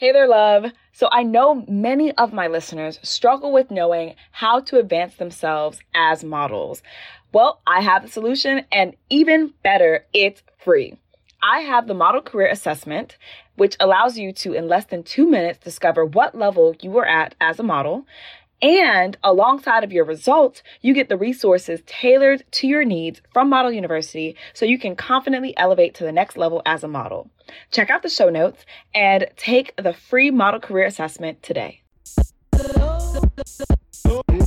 Hey there, love. So I know many of my listeners struggle with knowing how to advance themselves as models. Well, I have the solution, and even better, it's free. I have the Model Career Assessment, which allows you to, in less than two minutes, discover what level you are at as a model. And alongside of your results, you get the resources tailored to your needs from Model University so you can confidently elevate to the next level as a model. Check out the show notes and take the free model career assessment today.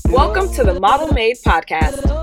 Welcome to the Model Made Podcast,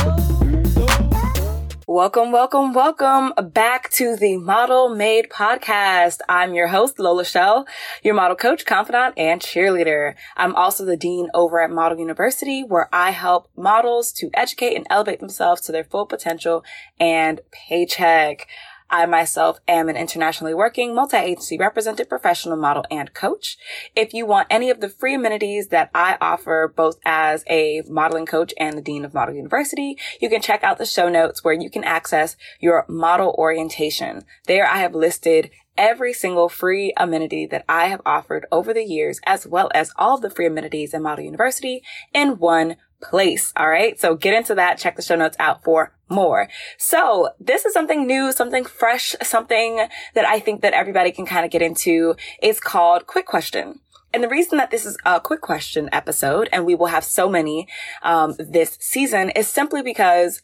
Welcome, welcome, welcome back to the Model Made podcast. I'm your host, Lola Chél, your model coach, confidant, and cheerleader. I'm also the dean over at Model University, where I help models to educate and elevate themselves to their full potential and paycheck. I myself am an internationally working multi-agency represented professional model and coach. If you want any of the free amenities that I offer both as a modeling coach and the dean of Model University, you can check out the show notes where you can access your model orientation. There I have listed every single free amenity that I have offered over the years, as well as all of the free amenities in Model University in one place. All right. So get into that. Check the show notes out for more. So this is something new, something fresh, something that I think that everybody can kind of get into. It's called quick question. And the reason that this is a quick question episode and we will have so many, um, this season is simply because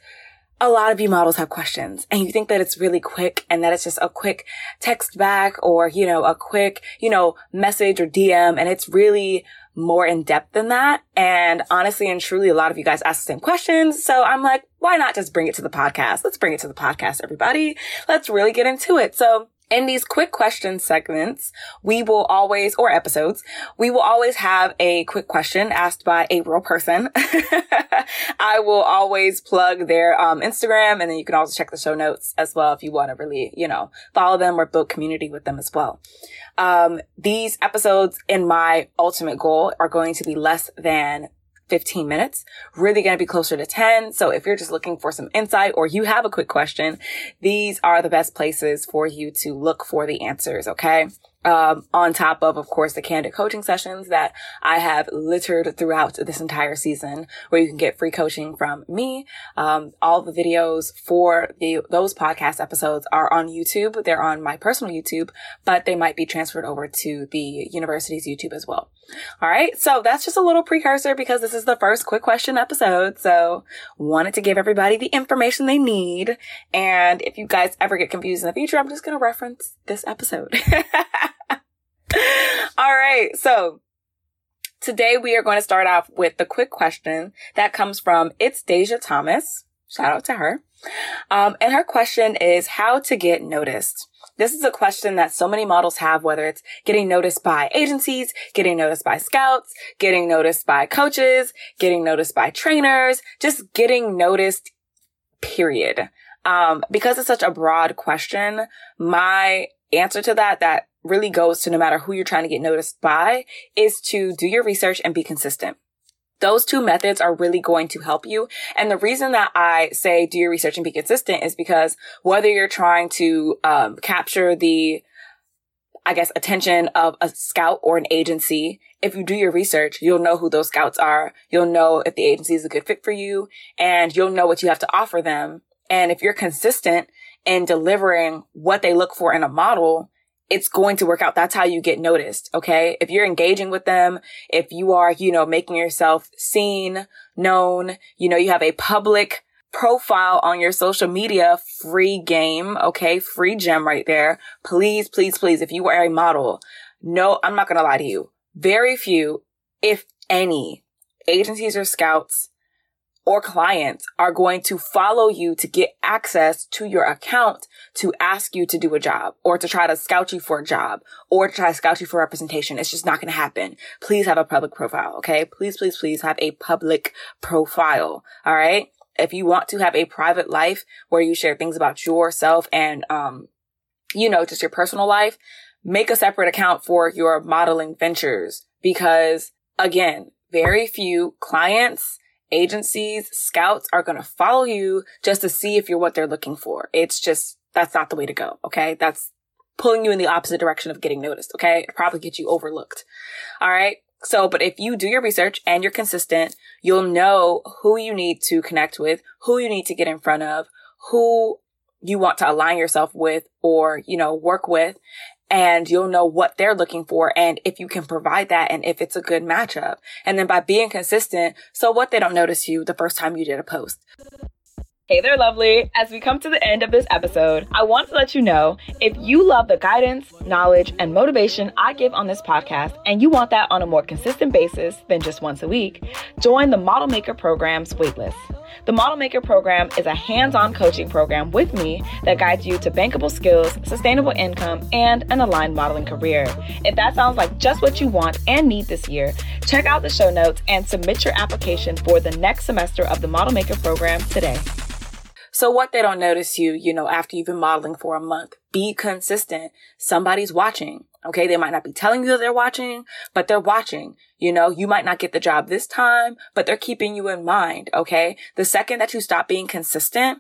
a lot of you models have questions and you think that it's really quick and that it's just a quick text back or, you know, a quick, you know, message or DM and it's really more in depth than that. And honestly and truly, a lot of you guys ask the same questions. So I'm like, why not just bring it to the podcast? Let's bring it to the podcast, everybody. Let's really get into it. So in these quick question segments, we will always, or episodes, we will always have a quick question asked by a real person. I will always plug their um, Instagram and then you can also check the show notes as well if you want to really, you know, follow them or build community with them as well. Um, these episodes in my ultimate goal are going to be less than 15 minutes, really going to be closer to 10. So if you're just looking for some insight or you have a quick question, these are the best places for you to look for the answers. Okay um, on top of, of course, the candid coaching sessions that I have littered throughout this entire season, where you can get free coaching from me. Um, all the videos for the those podcast episodes are on YouTube. They're on my personal YouTube, but they might be transferred over to the university's YouTube as well. All right, so that's just a little precursor because this is the first quick question episode. So wanted to give everybody the information they need. And if you guys ever get confused in the future, I'm just going to reference this episode. All right. So today we are going to start off with the quick question that comes from It's Dasia Thomas. Shout out to her. Um, and her question is how to get noticed. This is a question that so many models have, whether it's getting noticed by agencies, getting noticed by scouts, getting noticed by coaches, getting noticed by trainers, just getting noticed, period. Um, because it's such a broad question, my answer to that, that really goes to no matter who you're trying to get noticed by is to do your research and be consistent. Those two methods are really going to help you. And the reason that I say do your research and be consistent is because whether you're trying to um, capture the, I guess, attention of a scout or an agency, if you do your research, you'll know who those scouts are. You'll know if the agency is a good fit for you and you'll know what you have to offer them. And if you're consistent in delivering what they look for in a model, it's going to work out. That's how you get noticed. Okay. If you're engaging with them, if you are, you know, making yourself seen, known, you know, you have a public profile on your social media, free game. Okay. Free gem right there. Please, please, please. If you are a model, no, I'm not going to lie to you. Very few, if any, agencies or scouts or clients are going to follow you to get access to your account to ask you to do a job or to try to scout you for a job or to try to scout you for representation. It's just not going to happen. Please have a public profile. Okay. Please, please, please have a public profile. All right. if you want to have a private life where you share things about yourself and, um, you know, just your personal life, make a separate account for your modeling ventures because again, very few clients, agencies, scouts are going to follow you just to see if you're what they're looking for. It's just, that's not the way to go. Okay. That's pulling you in the opposite direction of getting noticed. Okay. It probably get you overlooked. All right. So, but if you do your research and you're consistent, you'll know who you need to connect with, who you need to get in front of, who you want to align yourself with or, you know, work with. And you'll know what they're looking for and if you can provide that and if it's a good matchup. And then by being consistent, so what they don't notice you the first time you did a post. Hey there, lovely. As we come to the end of this episode, I want to let you know if you love the guidance, knowledge, and motivation I give on this podcast, and you want that on a more consistent basis than just once a week, join the Model Maker Program's waitlist. The Model Maker Program is a hands on coaching program with me that guides you to bankable skills, sustainable income, and an aligned modeling career. If that sounds like just what you want and need this year, check out the show notes and submit your application for the next semester of the Model Maker Program today. So what they don't notice you, you know, after you've been modeling for a month, be consistent. Somebody's watching. Okay. They might not be telling you that they're watching, but they're watching. You know, you might not get the job this time, but they're keeping you in mind. Okay. The second that you stop being consistent,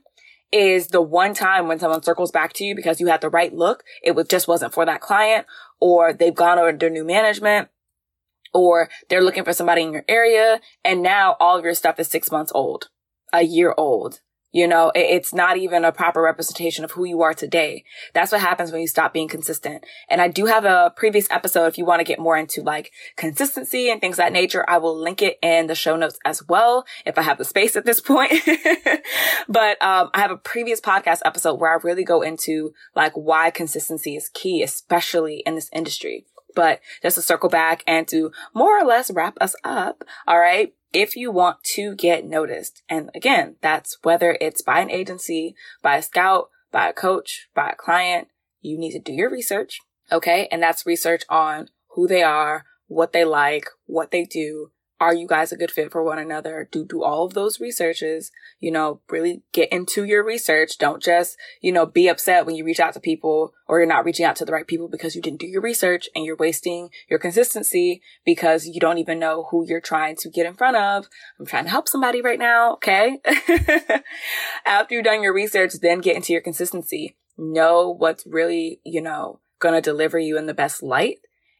is the one time when someone circles back to you because you had the right look. It was just wasn't for that client or they've gone over their new management or they're looking for somebody in your area. And now all of your stuff is six months old, a year old, you know, it's not even a proper representation of who you are today. That's what happens when you stop being consistent. And I do have a previous episode if you want to get more into like consistency and things that nature. I will link it in the show notes as well if I have the space at this point. but um, I have a previous podcast episode where I really go into like why consistency is key, especially in this industry. But just to circle back and to more or less wrap us up. All right if you want to get noticed. And again, that's whether it's by an agency, by a scout, by a coach, by a client, you need to do your research. Okay. And that's research on who they are, what they like, what they do, are you guys a good fit for one another? Do, do all of those researches, you know, really get into your research. Don't just, you know, be upset when you reach out to people or you're not reaching out to the right people because you didn't do your research and you're wasting your consistency because you don't even know who you're trying to get in front of. I'm trying to help somebody right now. Okay. After you've done your research, then get into your consistency. Know what's really, you know, to deliver you in the best light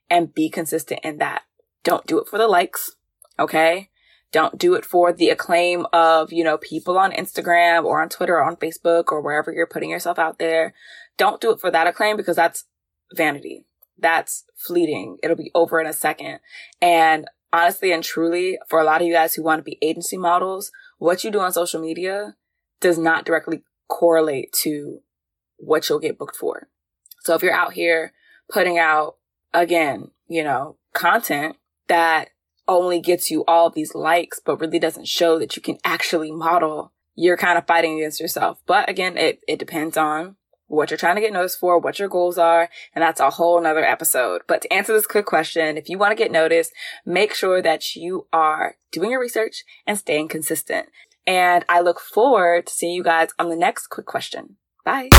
and be consistent in that. Don't do it for the likes Okay. Don't do it for the acclaim of, you know, people on Instagram or on Twitter or on Facebook or wherever you're putting yourself out there. Don't do it for that acclaim because that's vanity. That's fleeting. It'll be over in a second. And honestly and truly, for a lot of you guys who want to be agency models, what you do on social media does not directly correlate to what you'll get booked for. So if you're out here putting out, again, you know, content that only gets you all these likes, but really doesn't show that you can actually model, you're kind of fighting against yourself. But again, it, it depends on what you're trying to get noticed for, what your goals are, and that's a whole nother episode. But to answer this quick question, if you want to get noticed, make sure that you are doing your research and staying consistent. And I look forward to seeing you guys on the next quick question. Bye.